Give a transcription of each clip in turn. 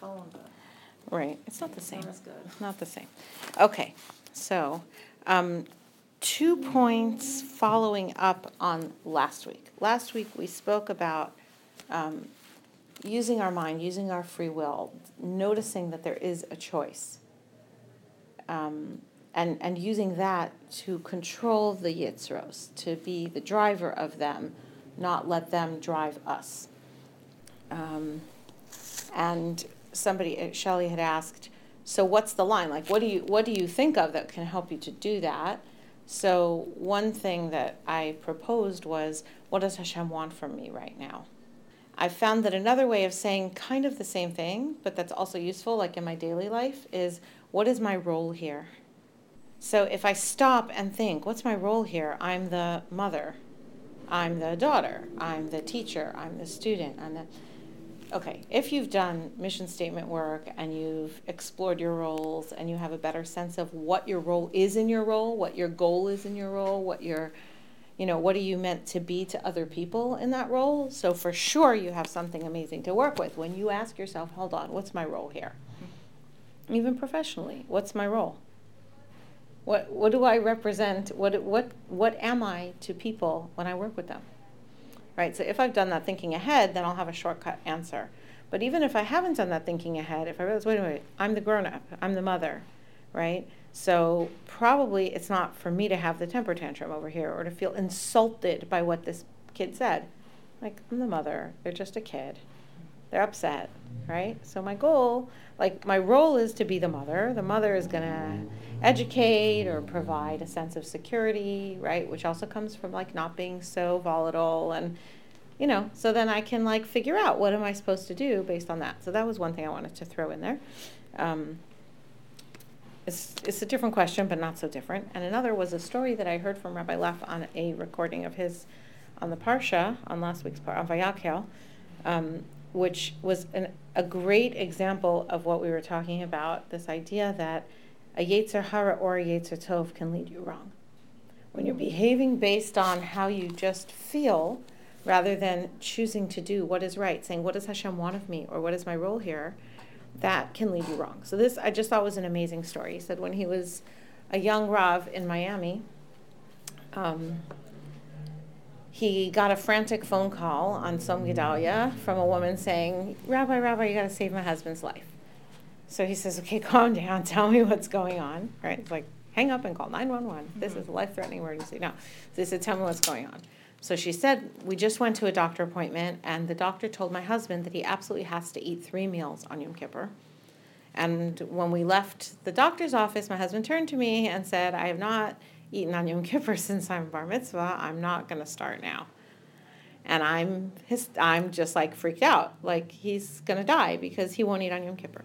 phone, but Right, it's not the same. not as good. Not the same. Okay, so, um, two points following up on last week. Last week, we spoke about, um, using our mind, using our free will, noticing that there is a choice. Um, and, and using that to control the yitzros, to be the driver of them, not let them drive us. Um, and somebody, uh, Shelley had asked, so what's the line? Like, what do you what do you think of that can help you to do that? So one thing that I proposed was, what does Hashem want from me right now? I found that another way of saying kind of the same thing, but that's also useful, like in my daily life, is what is my role here? So if I stop and think, what's my role here? I'm the mother, I'm the daughter, I'm the teacher, I'm the student, I'm the okay, if you've done mission statement work and you've explored your roles and you have a better sense of what your role is in your role, what your goal is in your role, what your, you know, what are you meant to be to other people in that role? So for sure you have something amazing to work with when you ask yourself, hold on, what's my role here? Even professionally, what's my role? What, what do I represent? What, what, what am I to people when I work with them? Right? So if I've done that thinking ahead, then I'll have a shortcut answer. But even if I haven't done that thinking ahead, if I realize, wait a minute, I'm the grown up, I'm the mother, right? So probably it's not for me to have the temper tantrum over here or to feel insulted by what this kid said. Like, I'm the mother, they're just a kid. They're upset, right? So my goal, like my role is to be the mother. The mother is to educate or provide a sense of security, right? Which also comes from like not being so volatile and you know, so then I can like figure out what am I supposed to do based on that. So that was one thing I wanted to throw in there. Um, it's, it's a different question, but not so different. And another was a story that I heard from Rabbi Leff on a recording of his on the Parsha, on last week's Parsha, on Vayakhel, um, which was an, a great example of what we were talking about this idea that a Yetzer Hara or a Yetzer Tov can lead you wrong. When you're behaving based on how you just feel, rather than choosing to do what is right, saying, What does Hashem want of me? or What is my role here? that can lead you wrong. So, this I just thought was an amazing story. He said when he was a young Rav in Miami, um, he got a frantic phone call on Tzom Gedalia from a woman saying, Rabbi, Rabbi, you got to save my husband's life. So he says, okay, calm down, tell me what's going on. Right? It's like, hang up and call 911. Mm-hmm. This is a life threatening emergency. No. So he said, tell me what's going on. So she said, we just went to a doctor appointment, and the doctor told my husband that he absolutely has to eat three meals on Yom Kippur. And when we left the doctor's office, my husband turned to me and said, I have not eaten on Yom Kippur since I'm bar mitzvah. I'm not going to start now. And I'm his, I'm just like freaked out, like he's going to die because he won't eat on Yom Kippur.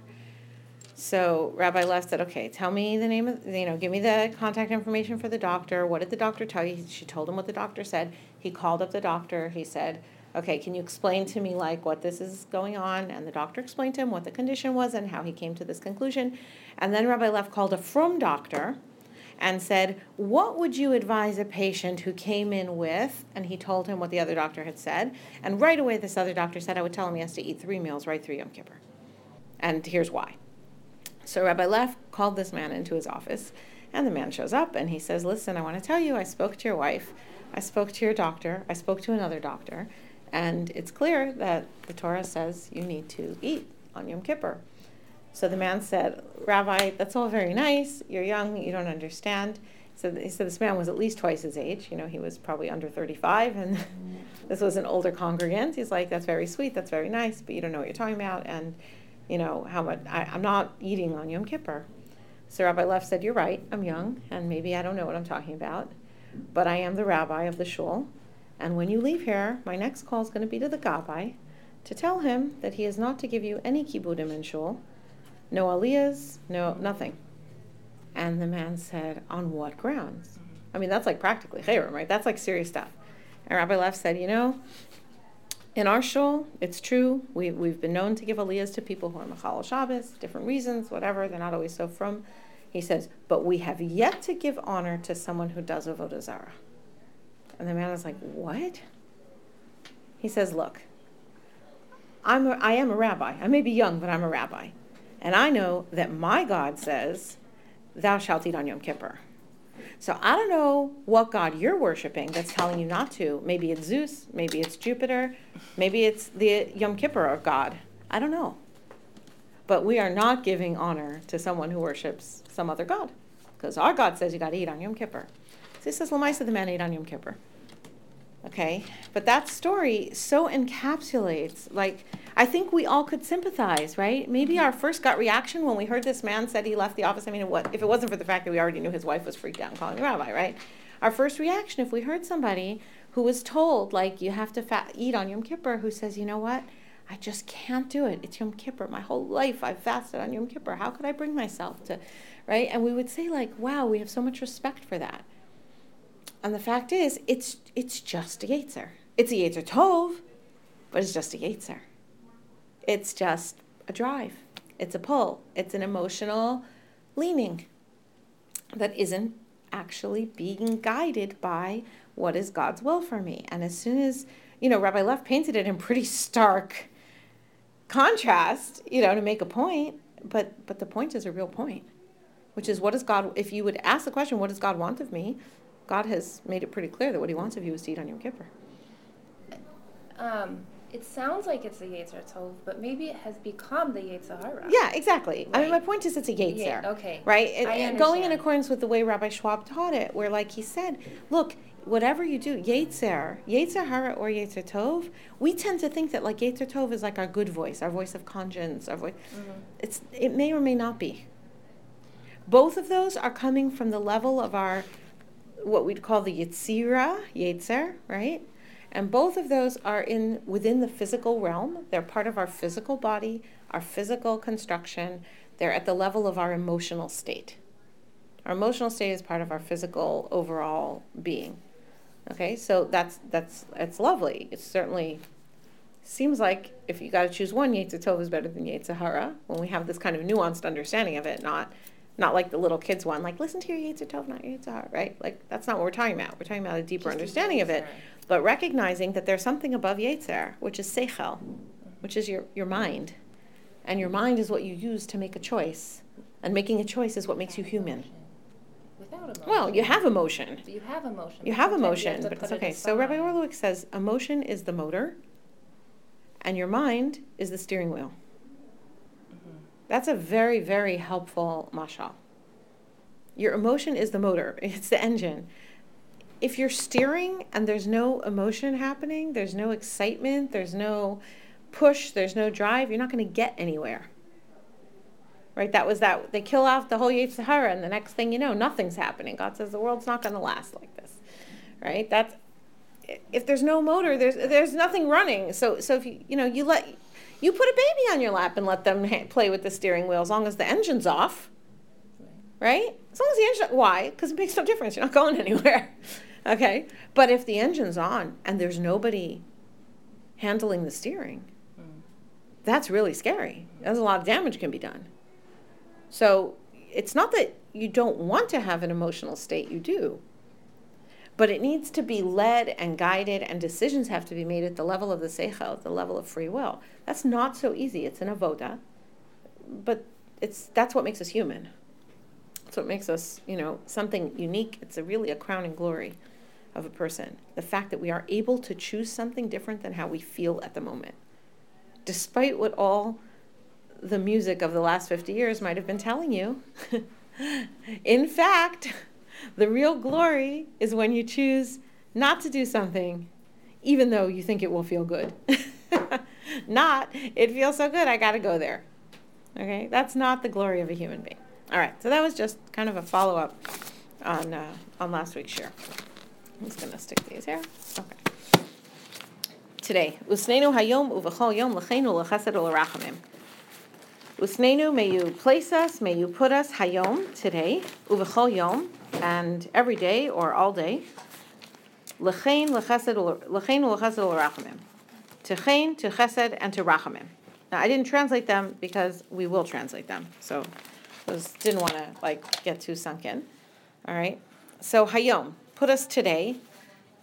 So Rabbi Leff said, okay, tell me the name of, you know, give me the contact information for the doctor. What did the doctor tell you? She told him what the doctor said. He called up the doctor. He said, okay, can you explain to me like what this is going on? And the doctor explained to him what the condition was and how he came to this conclusion. And then Rabbi Leff called a frum doctor and said, What would you advise a patient who came in with? And he told him what the other doctor had said. And right away, this other doctor said, I would tell him he has to eat three meals right through Yom Kippur. And here's why. So Rabbi Leff called this man into his office, and the man shows up and he says, Listen, I want to tell you, I spoke to your wife, I spoke to your doctor, I spoke to another doctor, and it's clear that the Torah says you need to eat on Yom Kippur. So the man said, Rabbi, that's all very nice. You're young, you don't understand. So he said this man was at least twice his age. You know, he was probably under 35, and this was an older congregant. He's like, that's very sweet, that's very nice, but you don't know what you're talking about, and you know how much I, I'm not eating on Yom Kippur. So Rabbi Leff said, You're right, I'm young, and maybe I don't know what I'm talking about, but I am the rabbi of the shul. And when you leave here, my next call is going to be to the gabbai to tell him that he is not to give you any kibudim in shul, no aliyahs, no nothing. And the man said, On what grounds? I mean, that's like practically chayrim, right? That's like serious stuff. And Rabbi Leff said, You know, in our shul, it's true. We, we've been known to give aliyahs to people who are Machal Shabbos, different reasons, whatever. They're not always so frum. He says, but we have yet to give honor to someone who does avodah zarah. And the man is like, what? He says, look, I'm a, I am a rabbi. I may be young, but I'm a rabbi. And I know that my God says, Thou shalt eat on Yom Kippur. So I don't know what God you're worshiping that's telling you not to. Maybe it's Zeus, maybe it's Jupiter, maybe it's the Yom Kippur God. I don't know. But we are not giving honor to someone who worships some other God. Because our God says you got to eat on Yom Kippur. So this says Lamaisa the man ate on Yom Kippur. Okay? But that story so encapsulates, like, I think we all could sympathize, right? Maybe mm-hmm. our first gut reaction when we heard this man said he left the office, I mean, what, if it wasn't for the fact that we already knew his wife was freaked out and calling the rabbi, right? Our first reaction, if we heard somebody who was told, like, you have to fa- eat on Yom Kippur, who says, you know what? I just can't do it. It's Yom Kippur. My whole life I've fasted on Yom Kippur. How could I bring myself to, right? And we would say, like, wow, we have so much respect for that. And the fact is, it's it's just a Yetzer. It's a Yetzer Tov, but it's just a Yetzer. It's just a drive. It's a pull. It's an emotional leaning that isn't actually being guided by what is God's will for me. And as soon as, you know, Rabbi Leff painted it in pretty stark contrast, you know, to make a point, but but the point is a real point, which is what does God if you would ask the question, what does God want of me? God has made it pretty clear that what He wants of you is to eat on Yom Kippur. Um, it sounds like it's a Yetzer Tov, but maybe it has become the Yetzer Hara. Yeah, exactly. Right. I mean, my point is it's a Yetzer. Yeah, okay. Right? And, and going in accordance with the way Rabbi Schwab taught it, where, like he said, look, whatever you do, Yetzer, Yetzer Hara or Yetzer Tov, we tend to think that like Yetzer Tov is like our good voice, our voice of conscience, our voice. Mm-hmm. It's it may or may not be. Both of those are coming from the level of our what we'd call the Yetzira, Yetzer, right? And both of those are in within the physical realm. They're part of our physical body, our physical construction. They're at the level of our emotional state. Our emotional state is part of our physical overall being. Okay, so that's that's it's lovely. It certainly seems like if you got to choose one, Yetzer Tov is better than Yetzer Hara. When we have this kind of nuanced understanding of it, not not like the little kids one, like listen to your Yetzer Tov, not your Yetzer Hara, right? Like that's not what we're talking about. We're talking about a deeper Just understanding of it, but recognizing that there's something above Yetzer, which is Seichel, which is your, your mind. And your mind is what you use to make a choice. And making a choice is what makes you human. Well, you have emotion. You have emotion. You have emotion, you have but it's okay. It so Rabbi Orlowek says emotion is the motor, and your mind is the steering wheel. Mm-hmm. That's a very, very helpful mashal. Your emotion is the motor, it's the engine. If you're steering and there's no emotion happening, there's no excitement, there's no push, there's no drive, you're not going to get anywhere. Right? That was that. They kill off the whole Yetzer Hara, and the next thing you know, nothing's happening. God says the world's not going to last like this. Right? That's if there's no motor, there's there's nothing running. So so if you you know you let you put a baby on your lap and let them ha- play with the steering wheel as long as the engine's off. Right? As long as the engine, why? Because it makes no difference. You're not going anywhere. okay? But if the engine's on and there's nobody handling the steering, mm. that's really scary. There's a lot of damage can be done. So it's not that you don't want to have an emotional state, you do but it needs to be led and guided, and decisions have to be made at the level of the seichel, at the level of free will. That's not so easy. It's an avoda, but it's that's what makes us human. That's what makes us, you know, something unique. It's a really a crowning glory of a person. The fact that we are able to choose something different than how we feel at the moment, despite what all the music of the last 50 years might have been telling you. In fact, the real glory is when you choose not to do something, even though you think it will feel good. not, it feels so good, I got to go there. Okay? That's not the glory of a human being. All right, so that was just kind of a follow up on, uh, on last week's share. I'm just to stick these here. Okay. Today, Usnenu hayom uvachol yom lechenu lechesed u'lerachamim. Usnenu, may you place us, may you put us hayom today, uvachol yom, and every day or all day. L'chein l'chesed l'chein l'chesed l'rachamim. To chein, to chesed, and to rachamim. Now I didn't translate them because we will translate them. So I just didn't want to like get too sunk in. All right. So hayom, put us today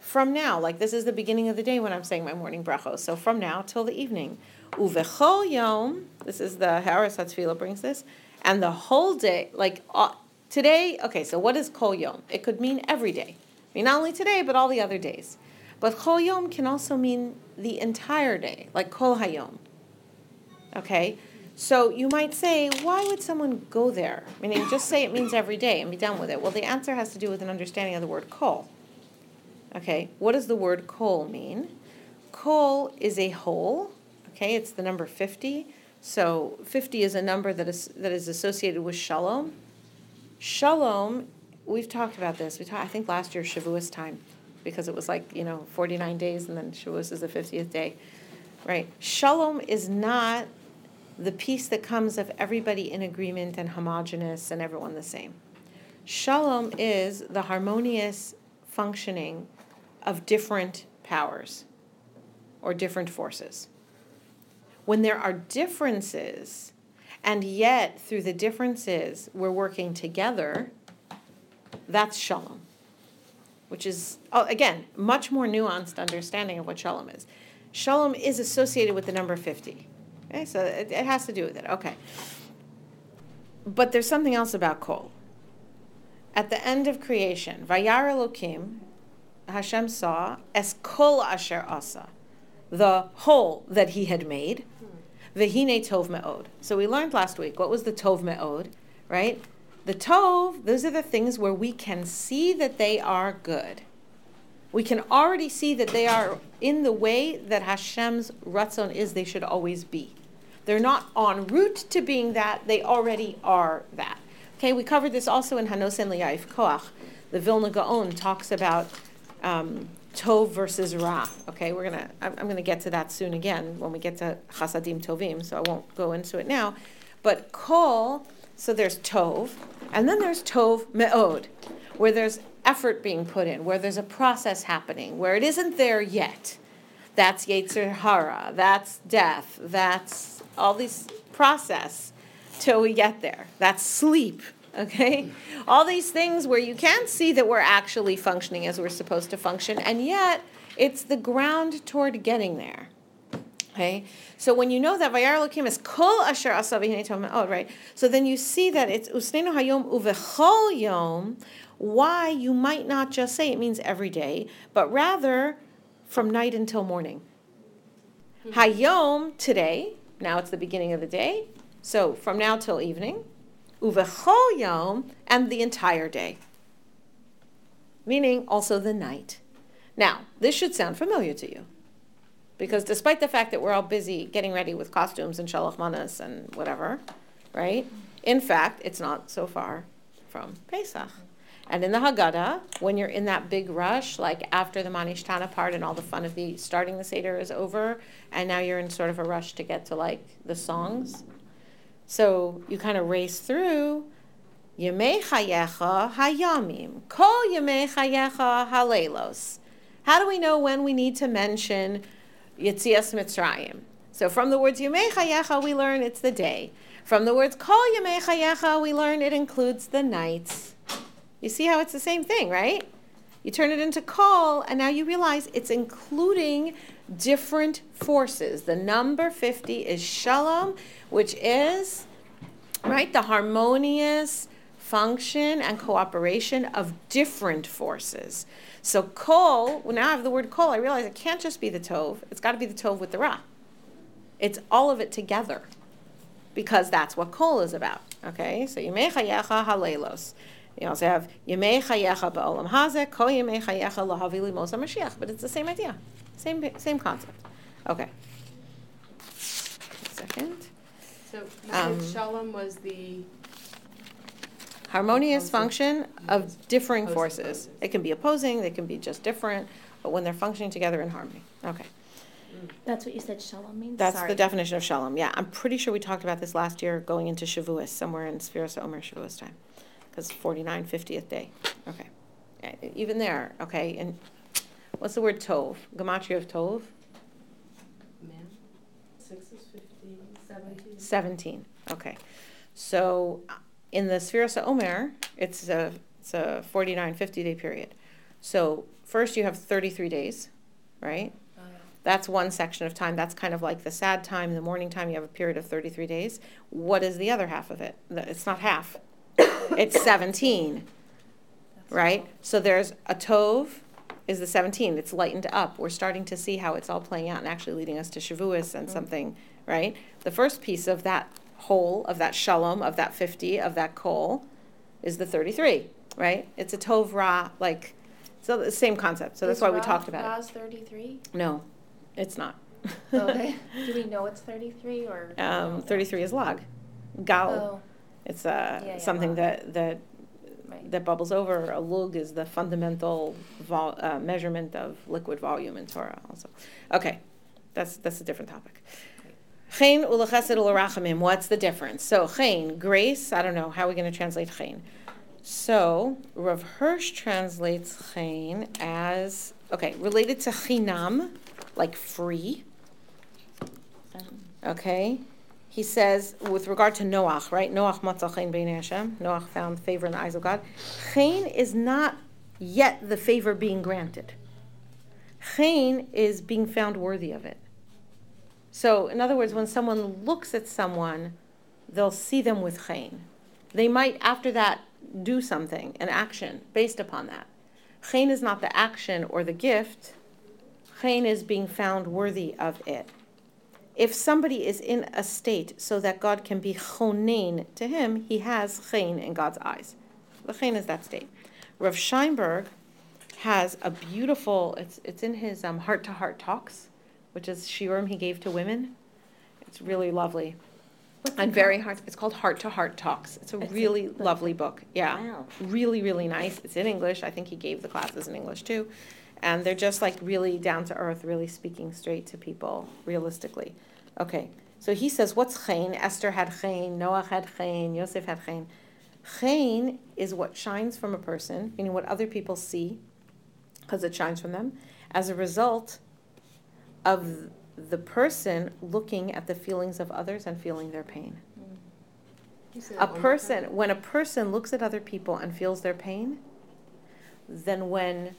from now, like this is the beginning of the day when I'm saying my morning brachos. So from now till the evening. Uvechol yom, this is the Haras Hatzvila brings this, and the whole day, like uh, today, okay, so what is kol yom? It could mean every day. I mean, not only today, but all the other days. But kol yom can also mean the entire day, like kol hayom. Okay? So you might say, why would someone go there? Meaning, just say it means every day and be done with it. Well, the answer has to do with an understanding of the word kol. Okay, what does the word kol mean? Kol is a whole. Okay, it's the number 50. So 50 is a number that is, that is associated with shalom. Shalom, we've talked about this. We talked, I think last year, Shavuos time, because it was like, you know, 49 days and then Shavuos is the 50th day. Right? Shalom is not the peace that comes of everybody in agreement and homogenous and everyone the same. Shalom is the harmonious functioning of different powers or different forces. When there are differences, and yet through the differences we're working together, that's shalom, which is, oh, again, much more nuanced understanding of what shalom is. Shalom is associated with the number 50. Okay, so it, it has to do with it. Okay. But there's something else about kol. At the end of creation, Vayar Elokim, Hashem saw as kol asher asa, the whole that he had made. Vehine tov me'od. So we learned last week what was the tov me'od, right? The tov, those are the things where we can see that they are good. We can already see that they are in the way that Hashem's ratzon is they should always be. They're not en route to being that, they already are that. Okay, we covered this also in Hanosen Liyaif Koach. The Vilna Gaon talks about um, Tov versus Ra. Okay, we're gonna. I'm, I'm gonna get to that soon again when we get to Chasadim Tovim. So I won't go into it now. But Kol. So there's Tov, and then there's Tov Me'od, where there's effort being put in, where there's a process happening, where it isn't there yet. That's Yetzer Hara. That's death. That's all these process till we get there. That's sleep okay? All these things where you can't see that we're actually functioning as we're supposed to function, and yet it's the ground toward getting there. Okay, so when you know that Vayar is Kol Asher Asav Oh, right. So then you see that it's Usnenu Hayom Uvechol Yom. Why you might not just say it means every day, but rather from night until morning. Mm-hmm. Hayom today. Now it's the beginning of the day. So from now till evening uvechol yom, and the entire day, meaning also the night. Now, this should sound familiar to you, because despite the fact that we're all busy getting ready with costumes and shalach manas and whatever, right? In fact, it's not so far from Pesach. And in the Haggadah, when you're in that big rush, like after the Manishtana part and all the fun of the starting the Seder is over, and now you're in sort of a rush to get to like the songs, so you kind of race through Yemei Chayecha Hayamim, Kol Yemei Chayecha Halelos. How do we know when we need to mention Yitzias Mitzrayim? So from the words Yemei Chayecha, we learn it's the day. From the words Kol Yemei Chayecha, we learn it includes the nights. You see how it's the same thing, right? You turn it into kol, and now you realize it's including different forces. The number 50 is shalom, which is, right, the harmonious function and cooperation of different forces. So kol, well, now I have the word kol, I realize it can't just be the tov, it's got to be the tov with the ra. It's all of it together because that's what kol is about. Okay, so yimei chayecha halelos. You also have yimei chayecha ba'olam hazeh, kol yimei chayecha lahavili mosa mashiach, but it's the same idea. Same, same concept. Okay. Second. So you said Um, shalom was the, Harmonious function of differing forces. It can be opposing, they can be just different, but when they're functioning together in harmony. Okay. That's what you said shalom means? That's Sorry. the definition of shalom. Yeah, I'm pretty sure we talked about this last year going into Shavuos, somewhere in Sfiras Omer Shavuos time. Because 49, 50th day. Okay. Even there, okay, and What's the word tov? Gematria of tov? Man. Six is fifteen, seventeen. Seventeen. Okay. So uh, in the Sfiras Omer, it's a it's a 49, 50 day period. So first you have 33 days, right? Uh-huh. That's one section of time. That's kind of like the sad time, the mourning time. You have a period of 33 days. What is the other half of it? The- It's not half, it's 17, right? So there's a Tov is the 17. It's lightened up. We're starting to see how it's all playing out and actually leading us to Shavuos and Mhm. something, right? The first piece of that whole, of that shalom, of that 50, of that kol, is the 33, right? It's a Tov Ra, like, so the same concept. So that's Is why we talked about it. Ra's thirty-three? No, it's not. Okay. Do we know it's thirty-three or? um, 33 is log. Gal, Oh, it's uh, Yeah, yeah, something log. that, that, right. that bubbles over. A lug is the fundamental vol, uh, measurement of liquid volume in Torah also. Okay, that's, that's a different topic. Chen ulechesed ulerachamim, what's the difference? So chen, grace, I don't know, how we're we going to translate chen? So Rav Hirsch translates chen as, okay, related to chinam, like free. Okay, he says with regard to Noach, right? Noach matzah chen b'nei Hashem. Noach found favor in the eyes of God. Chen is not yet the favor being granted. Chen is being found worthy of it. So, in other words, when someone looks at someone, they'll see them with chen. They might, after that, do something, an action based upon that. Chen is not the action or the gift. Chen is being found worthy of it. If somebody is in a state so that God can be chonein to him, he has chen in God's eyes. The chen is that state. Rav Scheinberg has a beautiful, it's, it's in his um, heart to heart talks, which is shiurim he gave to women. It's really lovely. And very hard, it's called Heart to Heart Talks. It's a It's a really book. lovely book. Yeah. Wow. Really, really nice. It's in English. I think he gave the classes in English too. And they're just like really down to earth, really speaking straight to people realistically. Okay, so he says, what's chen? Esther had chen, Noah had chen, Yosef had chen. Chen is what shines from a person, meaning what other people see, because it shines from them, as a result of the person looking at the feelings of others and feeling their pain. Mm. You A that one more person, time. when a person looks at other people and feels their pain, then when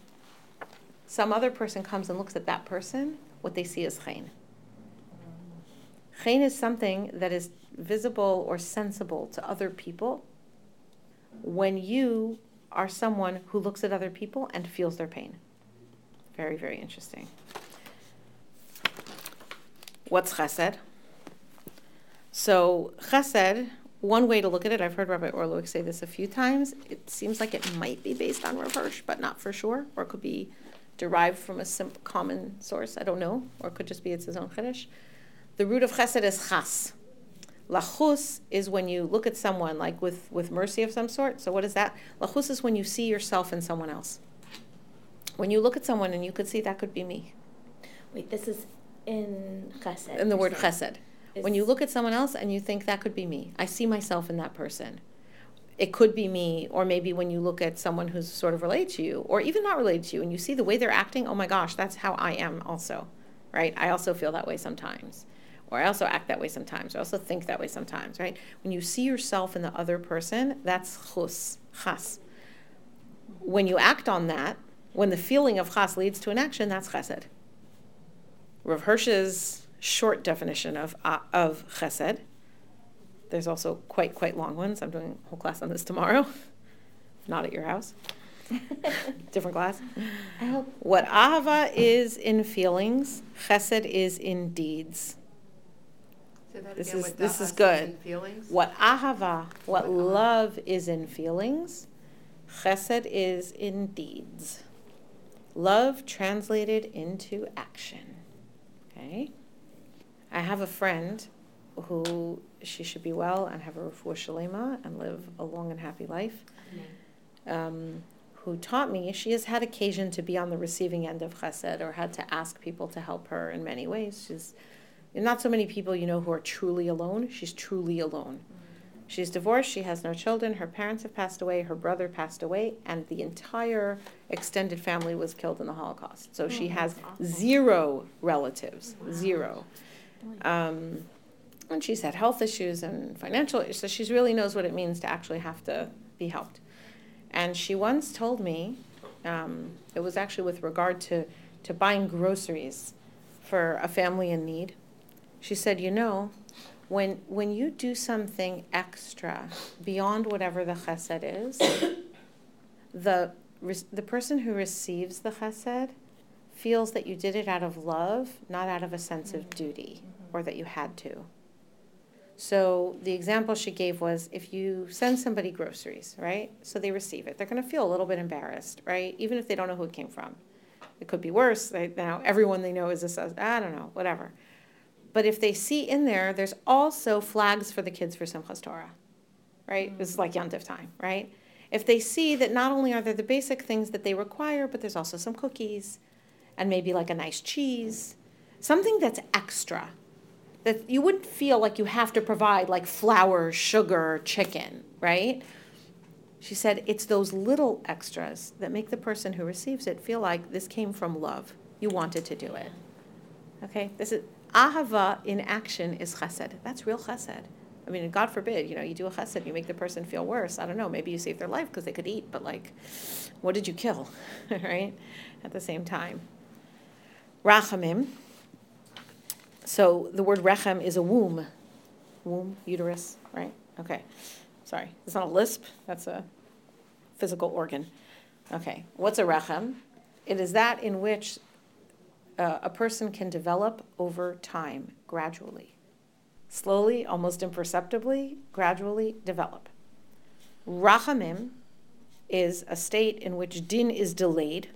some other person comes and looks at that person, what they see is chen. Chen is something that is visible or sensible to other people when you are someone who looks at other people and feels their pain. Very, very interesting. What's chesed? So, chesed, one way to look at it, I've heard Rabbi Orlowek say this a few times. It seems like it might be based on Rav Hirsch, but not for sure, or it could be derived from a sim- common source. I don't know, or it could just be it's his own chiddush. The root of chesed is chas. Lachus is when you look at someone like with, with mercy of some sort. So what is that? Lachus is when you see yourself in someone else. When you look at someone and you could see that could be me. Wait, this is in chesed. In the word chesed. When you look at someone else and you think that could be me, I see myself in that person. It could be me, or maybe when you look at someone who's sort of related to you, or even not related to you, and you see the way they're acting, oh my gosh, that's how I am also, right? I also feel that way sometimes. Or I also act that way sometimes. or I also think that way sometimes, right? When you see yourself in the other person, that's chus, chas. When you act on that, when the feeling of chas leads to an action, that's chesed. Rav Hirsch's short definition of uh, of chesed. There's also quite quite long ones. I'm doing a whole class on this tomorrow. Not at your house. Different class. What ahava is in feelings, chesed is in deeds. Say that this again is- this is good. and Feelings? What ahava, what What ahava. love is in feelings, chesed is in deeds. Love translated into action. Okay? I have a friend who she should be well and have a refuah shalema and live a long and happy life. Um, who taught me she has had occasion to be on the receiving end of chesed or had to ask people to help her in many ways. She's not so many people you know who are truly alone. She's truly alone. She's divorced, she has no children, her parents have passed away, her brother passed away, and the entire extended family was killed in the Holocaust. So she Oh, has awful. zero relatives, Wow. zero. Um, and she's had health issues and financial issues, so she really knows what it means to actually have to be helped. And she once told me, um, it was actually with regard to, to buying groceries for a family in need. She said, you know, when when you do something extra beyond whatever the chesed is, the the person who receives the chesed feels that you did it out of love, not out of a sense of duty or that you had to. So the example she gave was if you send somebody groceries, right? So they receive it. They're going to feel a little bit embarrassed, right? Even if they don't know who it came from. It could be worse. They, now everyone they know is a I don't know, whatever. But if they see in there, there's also flags for the kids for Simchas Torah, right? Mm-hmm. This is like Yantiv time, right? If they see that not only are there the basic things that they require, but there's also some cookies and maybe like a nice cheese, something that's extra that you wouldn't feel like you have to provide like flour, sugar, chicken, right? She said it's those little extras that make the person who receives it feel like this came from love. You wanted to do it. Okay? This is ahava in action is chesed. That's real chesed. I mean, God forbid, you know, you do a chesed, you make the person feel worse. I don't know, maybe you save their life because they could eat, but like, what did you kill, right? At the same time. Rachamim, so the word rechem is a womb, womb, uterus, right? Okay, sorry, it's not a lisp, that's a physical organ. Okay, what's a rechem? It is that in which uh, a person can develop over time, gradually. Slowly, almost imperceptibly, gradually develop. Rachamim is a state in which din is delayed,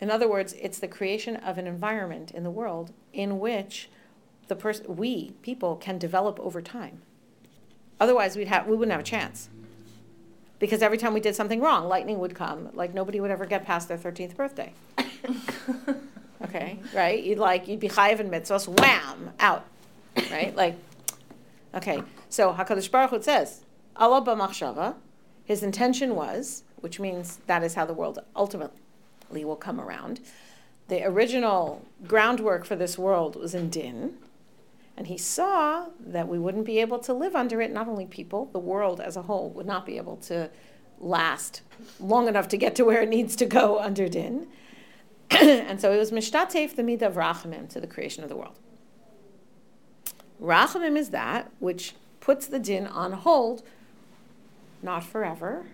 in other words, it's the creation of an environment in the world in which the person, we people, can develop over time. Otherwise, we'd have we wouldn't have a chance. Because every time we did something wrong, lightning would come. Like nobody would ever get past their thirteenth birthday. okay, right? You'd like you'd be chayiv in mitzvahs, wham, out, right? Like, okay. So Hakadosh Baruch Hu says, Alah b'machshava, his intention was, which means that is how the world ultimately will come around. The original groundwork for this world was in Din, and he saw that we wouldn't be able to live under it, not only people, the world as a whole would not be able to last long enough to get to where it needs to go under Din. and so it was Mishtatef, the Midah of Rachamim, to the creation of the world. Rachamim is that which puts the Din on hold, not forever,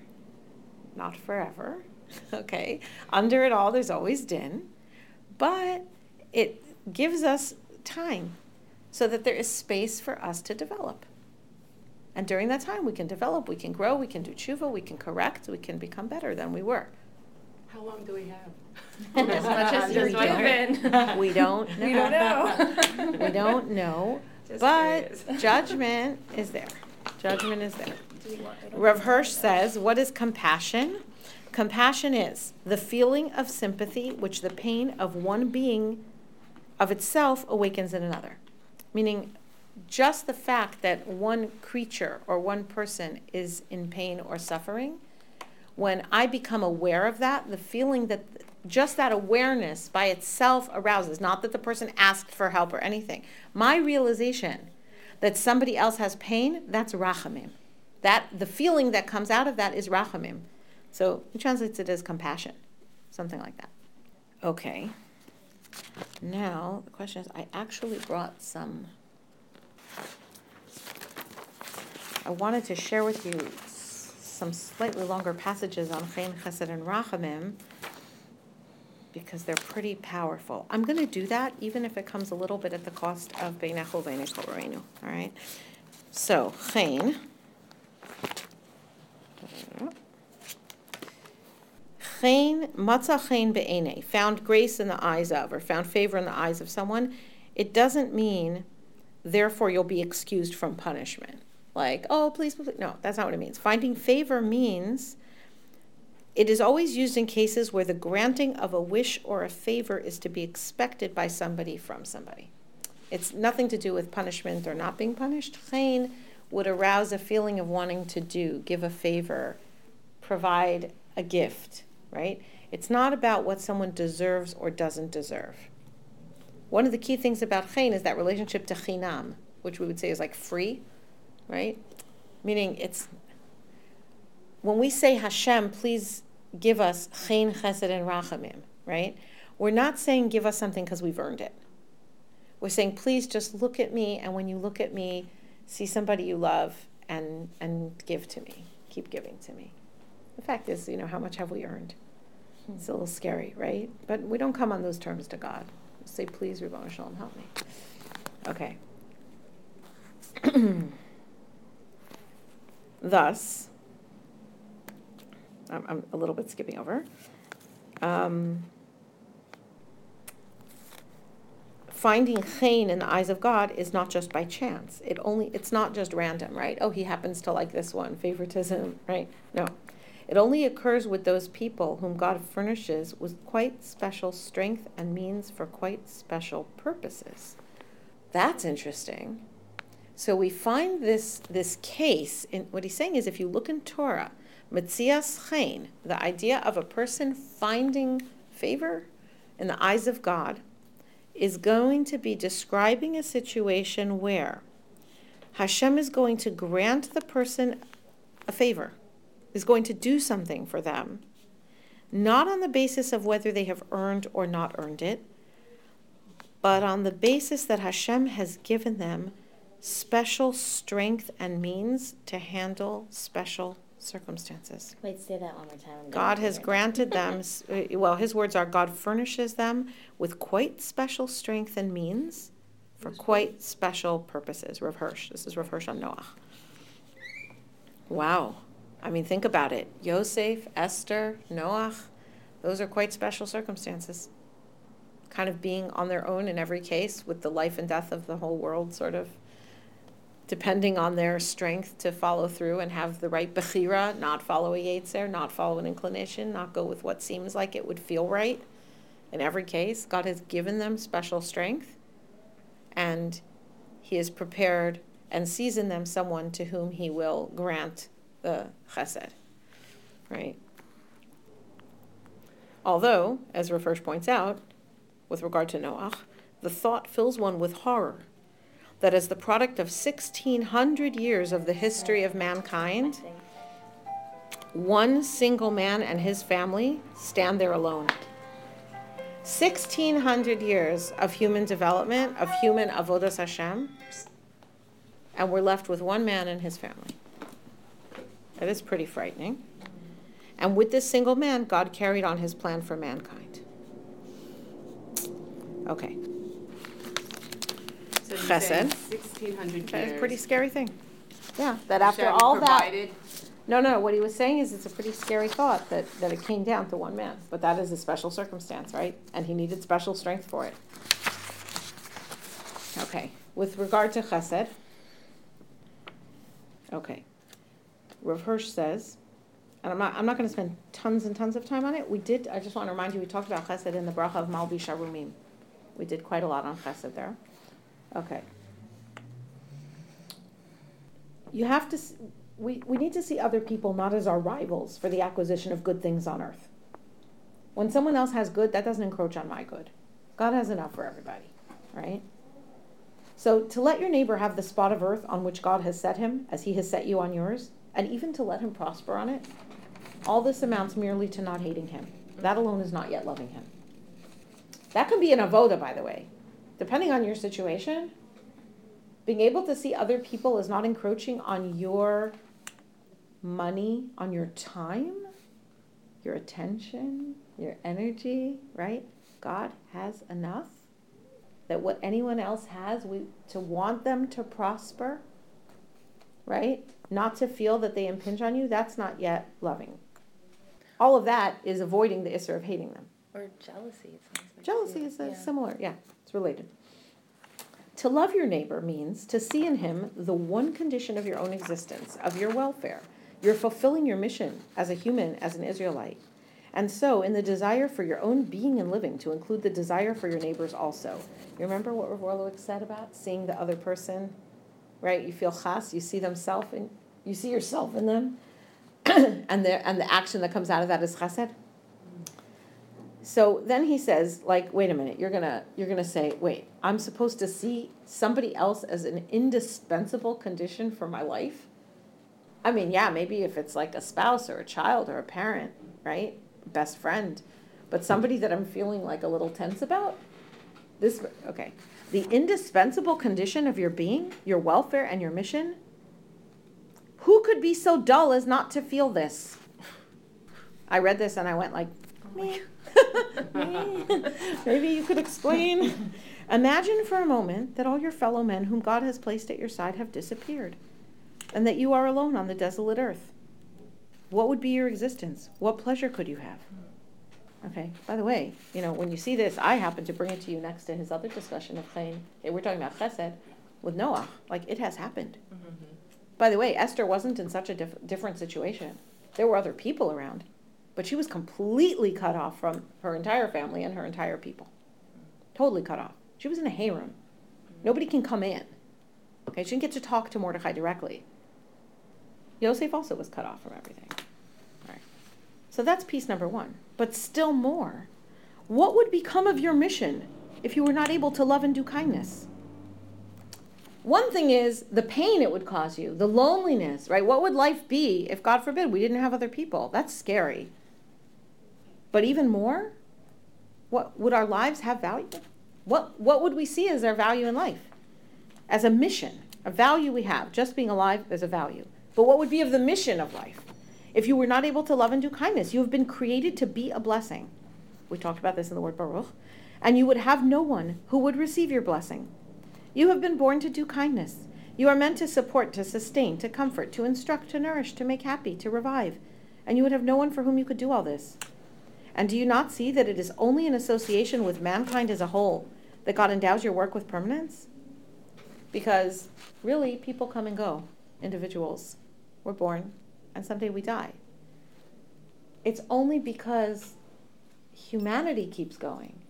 not forever, okay? Under it all, there's always din, but it gives us time so that there is space for us to develop. And during that time, we can develop, we can grow, we can do tshuva, we can correct, we can become better than we were. How long do we have? as much as you're given. We don't know. We don't know. we don't know. Just but curious. judgment is there. Judgment is there. Rev Hirsch says, What is compassion? Compassion is the feeling of sympathy which the pain of one being of itself awakens in another. Meaning, just the fact that one creature or one person is in pain or suffering, when I become aware of that, the feeling that just that awareness by itself arouses, not that the person asked for help or anything, my realization that somebody else has pain, that's rachamim. That the feeling that comes out of that is rachamim. So he translates it as compassion, something like that. Okay. Now, the question is I actually brought some. I wanted to share with you some slightly longer passages on Chen, Chesed, and Rachamim because they're pretty powerful. I'm going to do that even if it comes a little bit at the cost of Beinecho Beinekol All right? So, Chen. Chen, matzah chen be'ene, found grace in the eyes of, or found favor in the eyes of someone, it doesn't mean, therefore, you'll be excused from punishment. Like, oh, please, please. No, that's not what it means. Finding favor means it is always used in cases where the granting of a wish or a favor is to be expected by somebody from somebody. It's nothing to do with punishment or not being punished. Chen would arouse a feeling of wanting to do, give a favor, provide a gift right? It's not about what someone deserves or doesn't deserve. One of the key things about chen is that relationship to chinam, which we would say is like free, right? Meaning it's when we say Hashem, please give us chen, chesed, and rachamim, right? We're not saying give us something because we've earned it. We're saying please just look at me, and when you look at me, see somebody you love and and give to me. Keep giving to me. The fact is, you know, how much have we earned? Hmm. It's a little scary, right? But we don't come on those terms to God. Say, please, Ribbon Shalom, help me. Okay. Thus, I'm, I'm a little bit skipping over. Um, finding chen in the eyes of God is not just by chance. It only it's not just random, right? Oh, he happens to like this one, favoritism, right? No. It only occurs with those people whom God furnishes with quite special strength and means for quite special purposes. That's interesting. So we find this this case in what he's saying is if you look in Torah, Metzias Chen, the idea of a person finding favor in the eyes of God, is going to be describing a situation where Hashem is going to grant the person a favor, is going to do something for them, not on the basis of whether they have earned or not earned it, but on the basis that Hashem has given them special strength and means to handle special circumstances. Wait, say that one more time. I'm God has granted them, uh, well, his words are God furnishes them with quite special strength and means for quite special purposes. Rav Hirsch, this is Rav Hirsch on Noah. Wow. I mean, think about it. Yosef, Esther, Noah, those are quite special circumstances. Kind of being on their own in every case with the life and death of the whole world, sort of depending on their strength to follow through and have the right bechira, not follow a yetzer, not follow an inclination, not go with what seems like it would feel right. In every case, God has given them special strength, and He has prepared and sees in them someone to whom He will grant the chesed. Right? Although, as Rav Hirsch points out, with regard to Noach, the thought fills one with horror that as the product of 1600 years of the history of mankind, one single man and his family stand there alone. 1600 years of human development, of human avodas Hashem, and we're left with one man and his family. That is pretty frightening. And with this single man, God carried on his plan for mankind. Okay. So you're Chesed. saying sixteen hundred That's years. a pretty scary thing. Yeah, that after Hashem all that. provided- No, no, what he was saying is it's a pretty scary thought that, that it came down to one man. But that is a special circumstance, right? And he needed special strength for it. Okay, with regard to chesed. Okay. Rav Hirsch says, and I'm not, I'm not going to spend tons and tons of time on it. We did, I just want to remind you, we talked about chesed in the bracha of Malbish Arumim. We did quite a lot on chesed there. Okay. You have to, we, we need to see other people not as our rivals for the acquisition of good things on earth. When someone else has good, that doesn't encroach on my good. God has enough for everybody, right? So to let your neighbor have the spot of earth on which God has set him, as he has set you on yours, and even to let him prosper on it, all this amounts merely to not hating him. That alone is not yet loving him. That can be an avoda, by the way. Depending on your situation, being able to see other people is not encroaching on your money, on your time, your attention, your energy, right? God has enough that what anyone else has, we to want them to prosper, right? Not to feel that they impinge on you, that's not yet loving. All of that is avoiding the issur of hating them. Or jealousy. It sounds like Jealousy is Yeah. similar, yeah, it's related. To love your neighbor means to see in him the one condition of your own existence, of your welfare. You're fulfilling your mission as a human, as an Israelite. And so, in the desire for your own being and living, to include the desire for your neighbors also. You remember what Rav Orlowek said about seeing the other person, right? You feel chas, you see themself and you see yourself in them, and the and the action that comes out of that is chesed. So then he says, like, wait a minute, you're gonna you're gonna say, wait, I'm supposed to see somebody else as an indispensable condition for my life. I mean, yeah, maybe if it's like a spouse or a child or a parent, right? Best friend. but somebody that I'm feeling like a little tense about, this, okay. The indispensable condition of your being, your welfare, and your mission. Who could be so dull as not to feel this? I read this and I went like, oh me. Maybe you could explain. Imagine for a moment that all your fellow men whom God has placed at your side have disappeared, and that you are alone on the desolate earth. What would be your existence? What pleasure could you have? Okay, by the way, you know, when you see this, I happen to bring it to you next to his other discussion of Chaim. Hey, we're talking about Chesed with Noah. Like, it has happened. Mm-hmm. By the way, Esther wasn't in such a diff- different situation. There were other people around, but she was completely cut off from her entire family and her entire people. Totally cut off. She was in a harem. Nobody can come in. Okay, she didn't get to talk to Mordecai directly. Yosef also was cut off from everything. All right. So that's piece number one. But still more. What would become of your mission if you were not able to love and do kindness? One thing is the pain it would cause you, the loneliness, right? What would life be if, God forbid, we didn't have other people? That's scary. But even more, what would our lives have value? What, what would we see as our value in life? As a mission, a value we have. Just being alive is a value. But what would be of the mission of life? If you were not able to love and do kindness, you have been created to be a blessing. We talked about this in the word Baruch. And you would have no one who would receive your blessing. You have been born to do kindness. You are meant to support, to sustain, to comfort, to instruct, to nourish, to make happy, to revive. And you would have no one for whom you could do all this. And do you not see that it is only in association with mankind as a whole that God endows your work with permanence? Because really, people come and go, individuals. We're born, and someday we die. It's only because humanity keeps going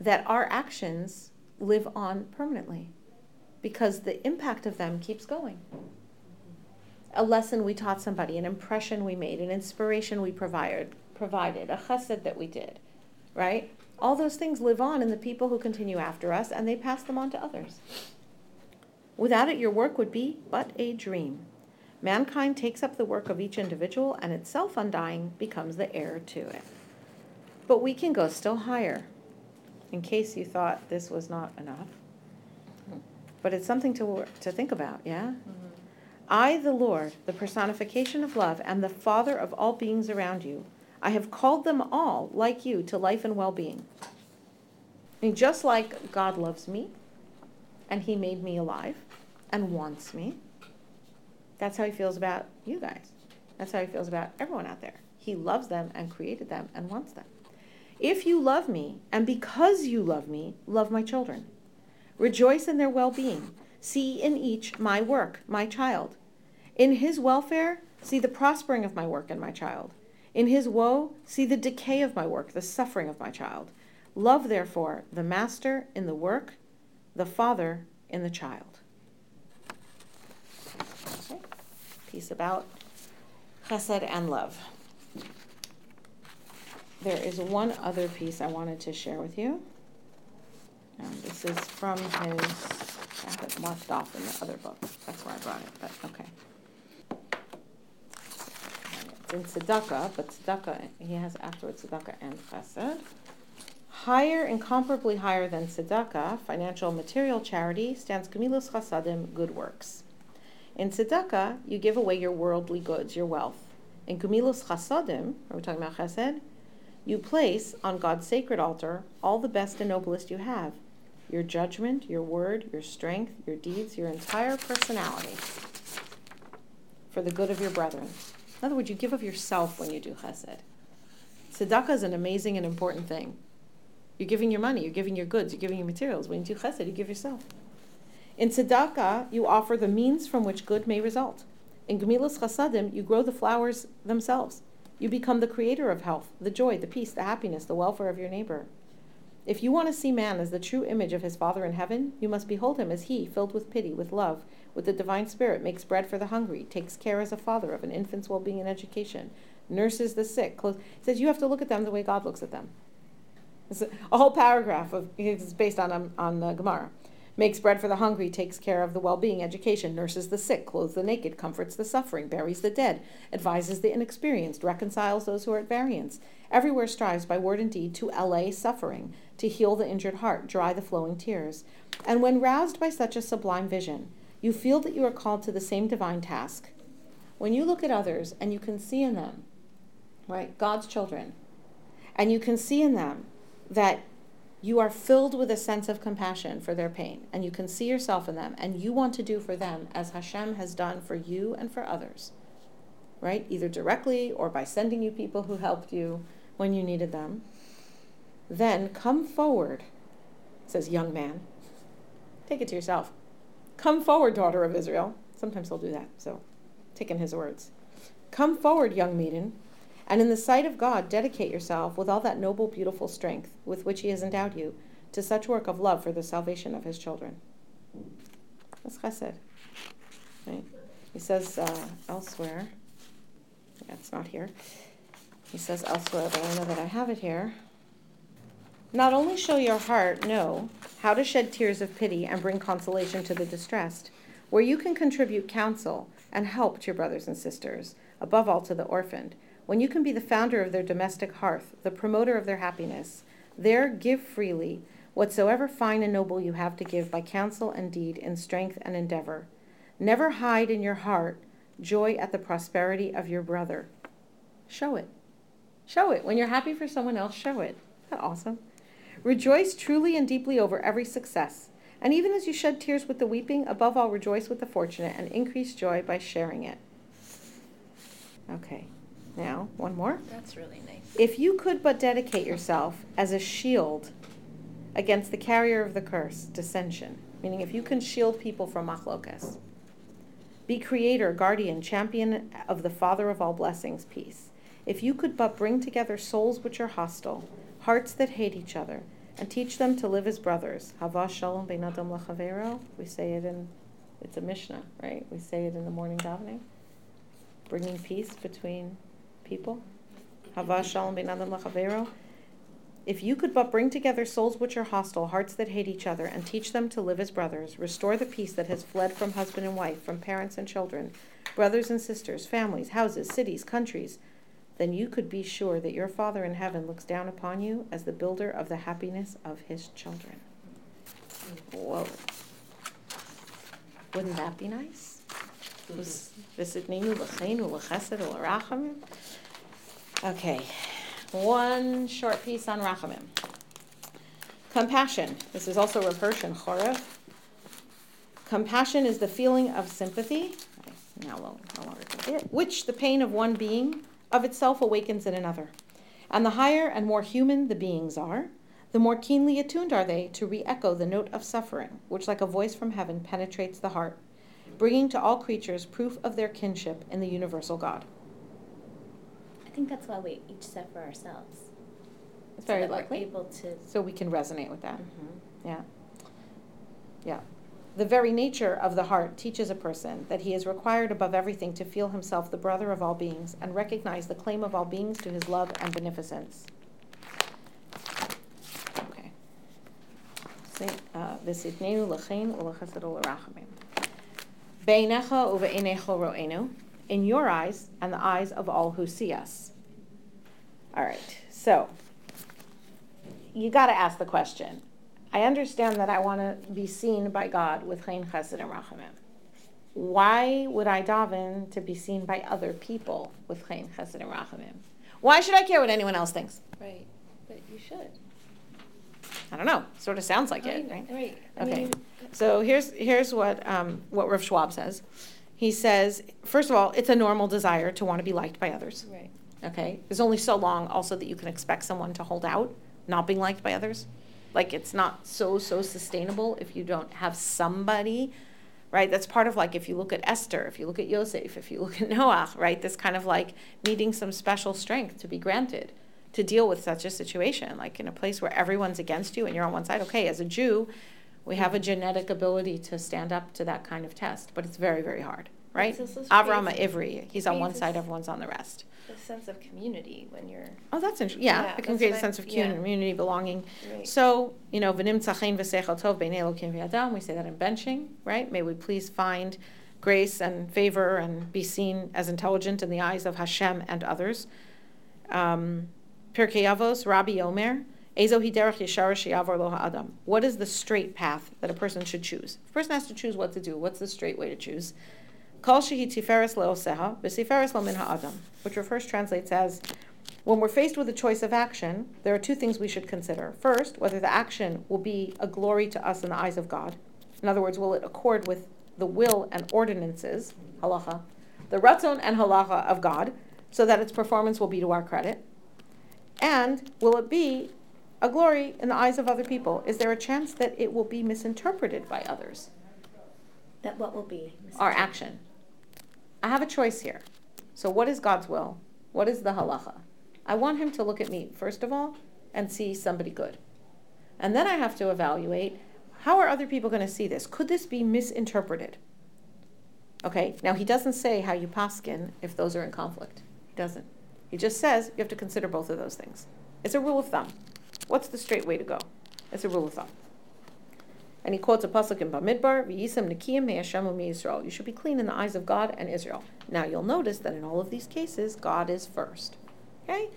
that our actions live on permanently, because the impact of them keeps going. A lesson we taught somebody, an impression we made, an inspiration we provided, provided, a chesed that we did, right? All those things live on in the people who continue after us, and they pass them on to others. Without it, your work would be but a dream. Mankind takes up the work of each individual, and itself undying becomes the heir to it. But we can go still higher, in case you thought this was not enough. But it's something to, to think about, yeah? Mm-hmm. I, the Lord, the personification of love, and the Father of all beings around you, I have called them all, like you, to life and well being. Mean, just like God loves me, and He made me alive, and wants me, that's how He feels about you guys. That's how He feels about everyone out there. He loves them and created them and wants them. If you love me, and because you love me, love my children, rejoice in their well being, see in each my work, my child. In his welfare, see the prospering of my work and my child. In his woe, see the decay of my work, the suffering of my child. Love, therefore, the master in the work, the father in the child. Okay. Piece about chesed and love. There is one other piece I wanted to share with you. Um, this is from his, I have it marked off in the other book. That's why I brought it, but okay. In tzedakah, but tzedakah, he has afterwards tzedakah and chesed. Higher, incomparably higher than tzedakah, financial material charity, stands Gemilas Chasadim, good works. In tzedakah, you give away your worldly goods, your wealth. In Gemilas Chasadim, are we talking about chesed? You place on God's sacred altar all the best and noblest you have your judgment, your word, your strength, your deeds, your entire personality for the good of your brethren. In other words, you give of yourself when you do chesed. Tzedakah is an amazing and important thing. You're giving your money, you're giving your goods, you're giving your materials. When you do chesed, you give yourself. In tzedakah, you offer the means from which good may result. In gemilas chasadim, you grow the flowers themselves. You become the creator of health, the joy, the peace, the happiness, the welfare of your neighbor. If you want to see man as the true image of his Father in heaven, you must behold him as he, filled with pity, with love, with the divine spirit, makes bread for the hungry, takes care as a father of an infant's well being and education, nurses the sick. Close, says you have to look at them the way God looks at them. It's a, whole paragraph of it's based on um, on the Gemara. makes bread for the hungry, takes care of the well being, education, nurses the sick, clothes the naked, comforts the suffering, buries the dead, advises the inexperienced, reconciles those who are at variance, everywhere strives by word and deed to allay suffering, to heal the injured heart, dry the flowing tears. And when roused by such a sublime vision, you feel that you are called to the same divine task. When you look at others and you can see in them, right, God's children, and you can see in them that you are filled with a sense of compassion for their pain, and you can see yourself in them, and you want to do for them as Hashem has done for you and for others, right? Either directly or by sending you people who helped you when you needed them. Then come forward, says young man. Take it to yourself. Come forward, daughter of Israel. Sometimes he'll do that, so taking his words. Come forward, young maiden and in the sight of God, dedicate yourself with all that noble, beautiful strength with which He has endowed you to such work of love for the salvation of His children. That's chesed. Right? He says uh, elsewhere, it's not here. He says elsewhere, but I know that I have it here. Not only show your heart, know how to shed tears of pity and bring consolation to the distressed, where you can contribute counsel and help to your brothers and sisters, above all to the orphaned when you can be the founder of their domestic hearth, the promoter of their happiness, there give freely whatsoever fine and noble you have to give by counsel and deed in strength and endeavor. Never hide in your heart joy at the prosperity of your brother. Show it. Show it. When you're happy for someone else, show it. Isn't that awesome? Rejoice truly and deeply over every success. And even as you shed tears with the weeping, above all, rejoice with the fortunate and increase joy by sharing it. Okay. Now, one more. That's really nice. If you could but dedicate yourself as a shield against the carrier of the curse, dissension, meaning if you can shield people from machlokas, be creator, guardian, champion of the Father of all blessings, peace. If you could but bring together souls which are hostile, hearts that hate each other, and teach them to live as brothers, hava shalom beinadam lachavero. We say it in, it's a Mishnah, right? We say it in the morning davening. Bringing peace between people. Hava shalom lechavero. If you could but bring together souls which are hostile, hearts that hate each other, and teach them to live as brothers, restore the peace that has fled from husband and wife, from parents and children, brothers and sisters, families, houses, cities, countries, then you could be sure that your Father in heaven looks down upon you as the builder of the happiness of his children. Whoa. Wouldn't that be nice? Mm-hmm. Okay, one short piece on Rachamim. Compassion. This is also Rav Hirsch Chorev. Compassion is the feeling of sympathy, now no longer it, which the pain of one being of itself awakens in another. And the higher and more human the beings are, the more keenly attuned are they to re echo the note of suffering, which, like a voice from heaven, penetrates the heart, bringing to all creatures proof of their kinship in the universal God. I think that's why we each set for ourselves. It's very so likely. able to. So we can resonate with that. Mm-hmm. Yeah. Yeah. The very nature of the heart teaches a person that he is required above everything to feel himself the brother of all beings and recognize the claim of all beings to his love and beneficence. Okay. Uh, in your eyes and the eyes of all who see us. All right, so you got to ask the question. I understand that I want to be seen by God with Chayin Chesed and Rachamim. Why would I daven to be seen by other people with Chayin Chesed and Rachamim? Why should I care what anyone else thinks? Right, but you should. I don't know. Sort of sounds like it, right? Right. I Okay. mean, So here's here's what um, what Rav Schwab says. He says, first of all, it's a normal desire to want to be liked by others. right. Okay? There's only so long also that you can expect someone to hold out, not being liked by others. Like it's not so, so sustainable if you don't have somebody, right? That's part of like if you look at Esther, if you look at Yosef, if you look at Noah, right? This kind of like needing some special strength to be granted to deal with such a situation, like in a place where everyone's against you and you're on one side. Okay, as a Jew, we have a genetic ability to stand up to that kind of test, but it's very, very hard. Right? It's Avram creates- Ivri, he's on one side, everyone's on the rest. A sense of community when you're Oh, that's interesting. Yeah, Yeah, it can create a sense of yeah. community, belonging. right. So, you know, v'nim tzachein v'seichel tov b'nei Elokim v'yadam, we say that in benching, right? May we please find grace and favor and be seen as intelligent in the eyes of Hashem and others. Um, Pirkei Avos, Rabbi Omer, Ezo hiderech yeshar sheyavor lo ha'adam. What is the straight path that a person should choose? A person has to choose what to do. What's the straight way to choose? Kol shehi tiferes leoseha, lo min ha'adam, which refers translates as, when we're faced with a choice of action, there are two things we should consider. First, whether the action will be a glory to us in the eyes of God. In other words, will it accord with the will and ordinances, halacha, the ratzon and halacha of God, so that its performance will be to our credit? And will it be a glory in the eyes of other people? Is there a chance that it will be misinterpreted by others? That what will be? Our action. I have a choice here. So, what is God's will? What is the halacha? I want him to look at me, first of all, and see somebody good. And then I have to evaluate how are other people going to see this? Could this be misinterpreted? Okay, now he doesn't say how you paskin if those are in conflict. He doesn't. He just says you have to consider both of those things. It's a rule of thumb. What's the straight way to go? It's a rule of thumb. And he quotes a pasuk in Bamidbar, "V'yisam nekiyim me'Hashem u'me'Yisrael." You should be clean in the eyes of God and Israel. Now you'll notice that in all of these cases, God is first. Okay.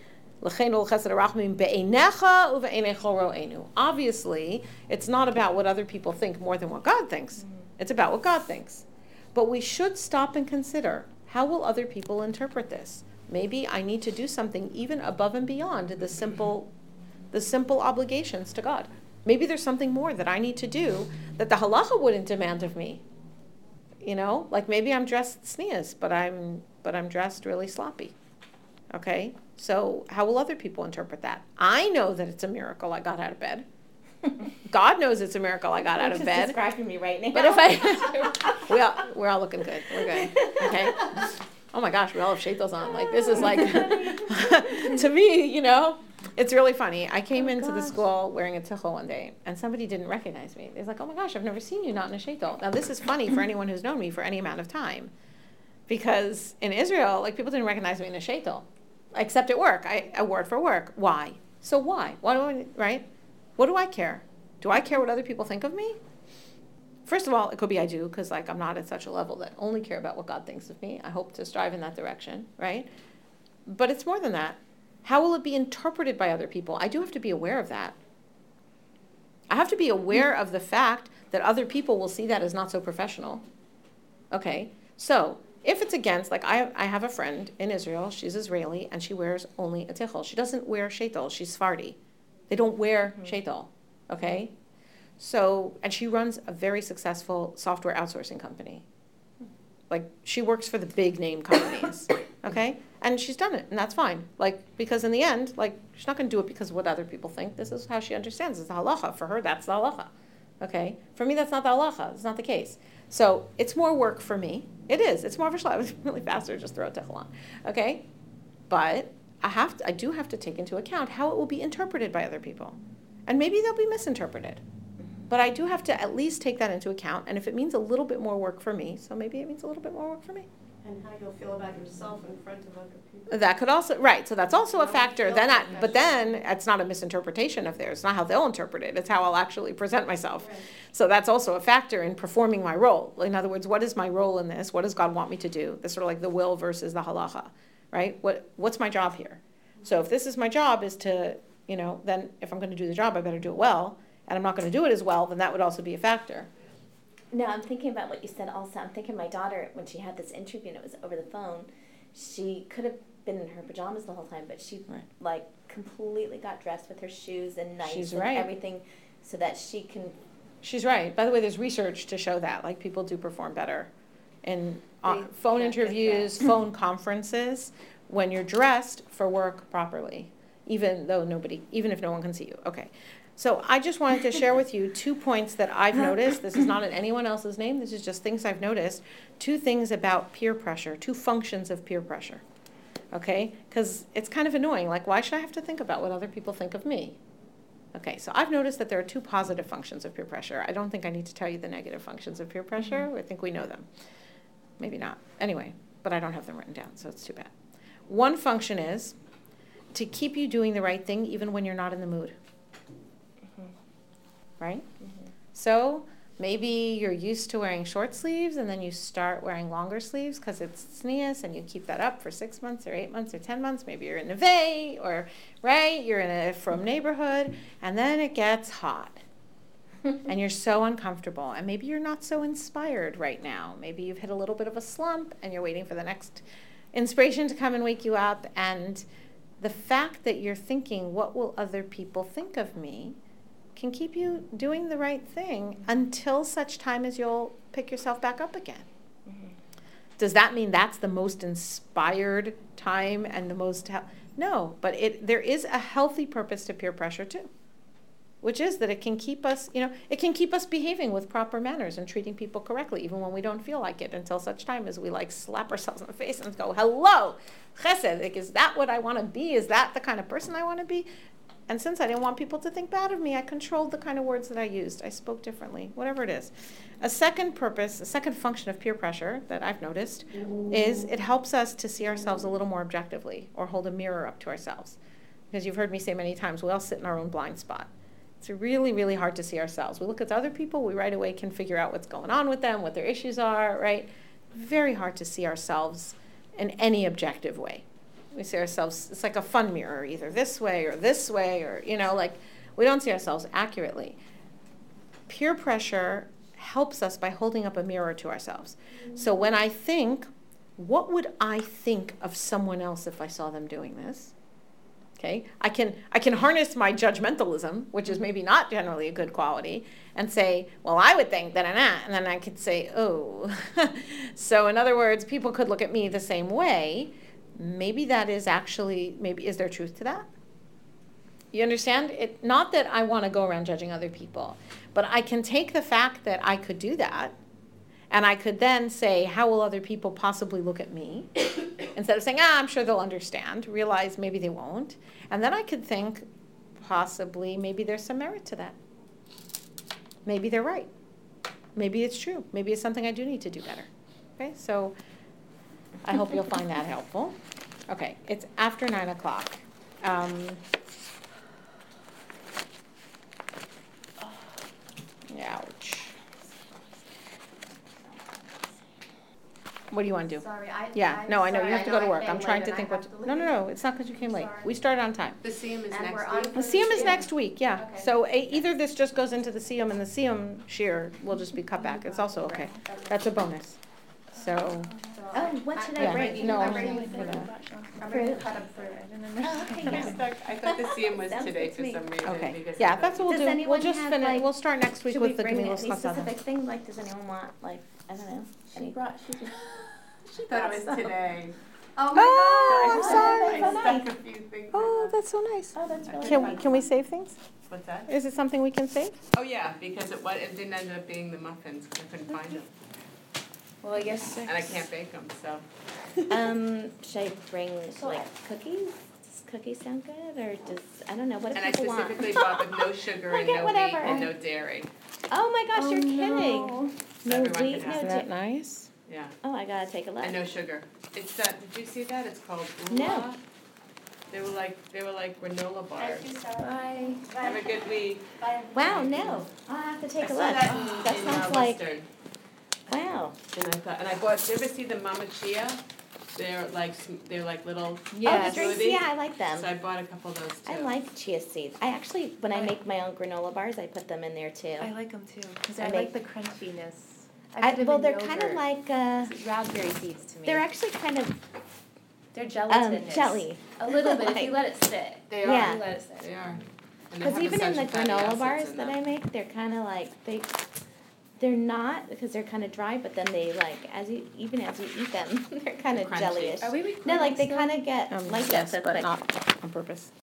L'chein chesed harachmim be'einecha uve'einei chol ro'enu. Obviously, it's not about what other people think more than what God thinks. Mm-hmm. It's about what God thinks. But we should stop and consider how will other people interpret this? Maybe I need to do something even above and beyond the simple the simple obligations to God. Maybe there's something more that I need to do that the halacha wouldn't demand of me. You know, like maybe I'm dressed tznius, but I'm but I'm dressed really sloppy. Okay? So how will other people interpret that? I know that it's a miracle I got out of bed. God knows it's a miracle I got out of Just bed. describing me right now. But if I, we all, we're all looking good. We're good. Okay. Oh my gosh, we all have shaitos on. Like this is like, to me, you know, it's really funny. I came Oh, into the school wearing a tichel one day, and somebody didn't recognize me. They're like, "Oh my gosh, I've never seen you not in a shaitel." Now this is funny for anyone who's known me for any amount of time, because in Israel, like people didn't recognize me in a shaitel, except at work. I, I wore it for work. Why? So why? Why do I? Right? What do I care? Do I care what other people think of me? First of all, it could be I do, because like I'm not at such a level that only care about what God thinks of me. I hope to strive in that direction, right? But it's more than that. How will it be interpreted by other people? I do have to be aware of that. I have to be aware of the fact that other people will see that as not so professional. Okay, so if it's against, like I, I have a friend in Israel, she's Israeli, and she wears only a tichel. She doesn't wear shaitel, she's Sephardi. They don't wear mm-hmm. shaitel, okay? So, and she runs a very successful software outsourcing company. Like, she works for the big name companies, okay? And she's done it, and that's fine. Like, because in the end, like, she's not gonna do it because of what other people think. This is how she understands it's the halacha. For her, that's the halacha, okay? For me, that's not the halacha. It's not the case. So, it's more work for me. It is. It's more of a schlep. It's really faster to just throw a tichel on, okay? But I have to, I do have to take into account how it will be interpreted by other people. And maybe they'll be misinterpreted. But I do have to at least take that into account. And if it means a little bit more work for me, so maybe it means a little bit more work for me. And how you'll feel about yourself in front of other people. That could also, right, so that's also a How we factor. feel Then I, but then it's not a misinterpretation of theirs. It's not how they'll interpret it. It's how I'll actually present myself. Right. So that's also a factor in performing my role. In other words, what is my role in this? What does God want me to do? This sort of like the will versus the halacha, right? What, what's my job here? So if this is my job is to, you know, then if I'm gonna do the job, I better do it well. And I'm not gonna do it as well, then that would also be a factor. No, I'm thinking about what you said also. I'm thinking my daughter, when she had this interview and it was over the phone, she could have been in her pajamas the whole time, but she Right. like completely got dressed with her shoes and nice She's and right. everything so that she can She's right. By the way, there's research to show that, like, people do perform better in uh, phone interviews, phone conferences, when you're dressed for work properly, even though nobody, even if no one can see you. Okay. So I just wanted to share with you two points that I've noticed. This is not in anyone else's name. This is just things I've noticed. Two things about peer pressure, two functions of peer pressure. Okay? Because it's kind of annoying. Like, why should I have to think about what other people think of me? Okay, so I've noticed that there are two positive functions of peer pressure. I don't think I need to tell you the negative functions of peer pressure. Mm-hmm. I think we know them. maybe not. Anyway, but I don't have them written down, so it's too bad. One function is to keep you doing the right thing even when you're not in the mood. Right? Mm-hmm. So maybe you're used to wearing short sleeves and then you start wearing longer sleeves because it's tznius and you keep that up for six months or eight months or 10 months. Maybe you're in Neve or, right, you're in a frum neighborhood and then it gets hot and you're so uncomfortable and maybe you're not so inspired right now. Maybe you've hit a little bit of a slump and you're waiting for the next inspiration to come and wake you up and the fact that you're thinking, what will other people think of me? Can keep you doing the right thing until such time as you'll pick yourself back up again. Mm-hmm. Does that mean that's the most inspired time and the most hel- no, but it there is a healthy purpose to peer pressure too. Which is that it can keep us, you know, it can keep us behaving with proper manners and treating people correctly even when we don't feel like it until such time as we like slap ourselves in the face and go, "Hello, chesed, like, is that what I want to be? Is that the kind of person I want to be?" And since I didn't want people to think bad of me, I controlled the kind of words that I used. I spoke differently, whatever it is. A second purpose, a second function of peer pressure that I've noticed is it helps us to see ourselves a little more objectively or hold a mirror up to ourselves. Because you've heard me say many times, we all sit in our own blind spot. It's really, really hard to see ourselves. We look at other people, we right away can figure out what's going on with them, what their issues are, right? Very hard to see ourselves in any objective way we see ourselves it's like a fun mirror either this way or this way or you know like we don't see ourselves accurately. Peer pressure helps us by holding up a mirror to ourselves. So when i think what would i think of someone else if i saw them doing this? Okay i can i can harness my judgmentalism which is maybe not generally a good quality and say well i would think that and that and then i could say oh. So in other words people could look at me the same way maybe that is actually maybe is there truth to that? You understand? It not that i want to go around judging other people but i can take the fact that i could do that and i could then say how will other people possibly look at me? Instead of saying ah i'm sure they'll understand realize maybe they won't and then i could think possibly maybe there's some merit to that. Maybe they're right. Maybe it's true. Maybe it's something i do need to do better. Okay so I hope you'll find that helpful. Okay, it's after nine o'clock. Um, ouch. What do you want to do? Sorry, I. Yeah, I'm no, I know, you sorry, have to go to I work. came I'm trying late to and I think have what, to no, no, leave. no, it's not because you came late. Sorry. We started on time. The siyum is And next we're on week. The siyum is Yeah. next week, yeah. Okay. So e- either this just goes into the siyum and the siyum shiur will just be cut back. It's also okay. That's a bonus. So, Oh, what should Yeah, I bring? no, I'm no, ready no, for no. that. I'm ready to cut up fruit. Oh, okay, I yeah. stuck- I thought the siyum was Sounds today good to for me. some reason. okay, because yeah, I that's what we'll Does do. We'll anyone just have, finish, like- we'll start next week Should we with the bring Gemilos any Chassadah. specific thing? Like, does anyone want, like, I don't know? She Any? brought, she, She thought it was today. oh ah, Oh, my I'm gosh. sorry. so I nice. stuck a few things oh, in Oh, there. that's so nice. Oh, that's really Can, fun. we- can we save things? What's that? Is it something we can save? Oh, yeah, because it wa, it didn't end up being the muffins, 'cause I couldn't find them. Well, I guess. And I can't bake them, so. Um, should I bring like cookies? Does cookies sound good, or does I don't know what do And I people want? specifically bought with no sugar I and get no whatever. wheat and no dairy. Oh my gosh, you're Oh, kidding! no. No Everyone can wheat, have no Isn't it. that dairy. nice? Yeah, Oh, I gotta take a look. and no sugar. It's that, did you see that? It's called No. Ula. They were like, they were like granola bars. Thank you, Sarah. Bye. Have a good week. Bye. Wow, no, I'll have to take a look. that in, That in sounds uh, like Western. Wow. And I thought, and I bought, did you ever see the Mama Chia? They're like, sm- they're like little. Oh, the Yes. drinks, Smoothie? yeah, I like them. So I bought a couple of those too. I like chia seeds. I actually, when I make my own granola bars, I put them in there too. I like them too because I I, make- like the crunchiness. I, I, put 'em well, they're kind of like uh, raspberry seeds to me. they're actually kind of they're um, gelatinous. jelly. A little bit if you let it sit. They Yeah. are. You let it sit. They are. Because even in the granola bars in that them. I make, they're kind of like they, they're not because they're kind of dry, but then they like as you even as you eat them, they're kind of Crunchy. jellyish. Are we recording No, like they still? kind of get Um, like yes, that, but like not on purpose.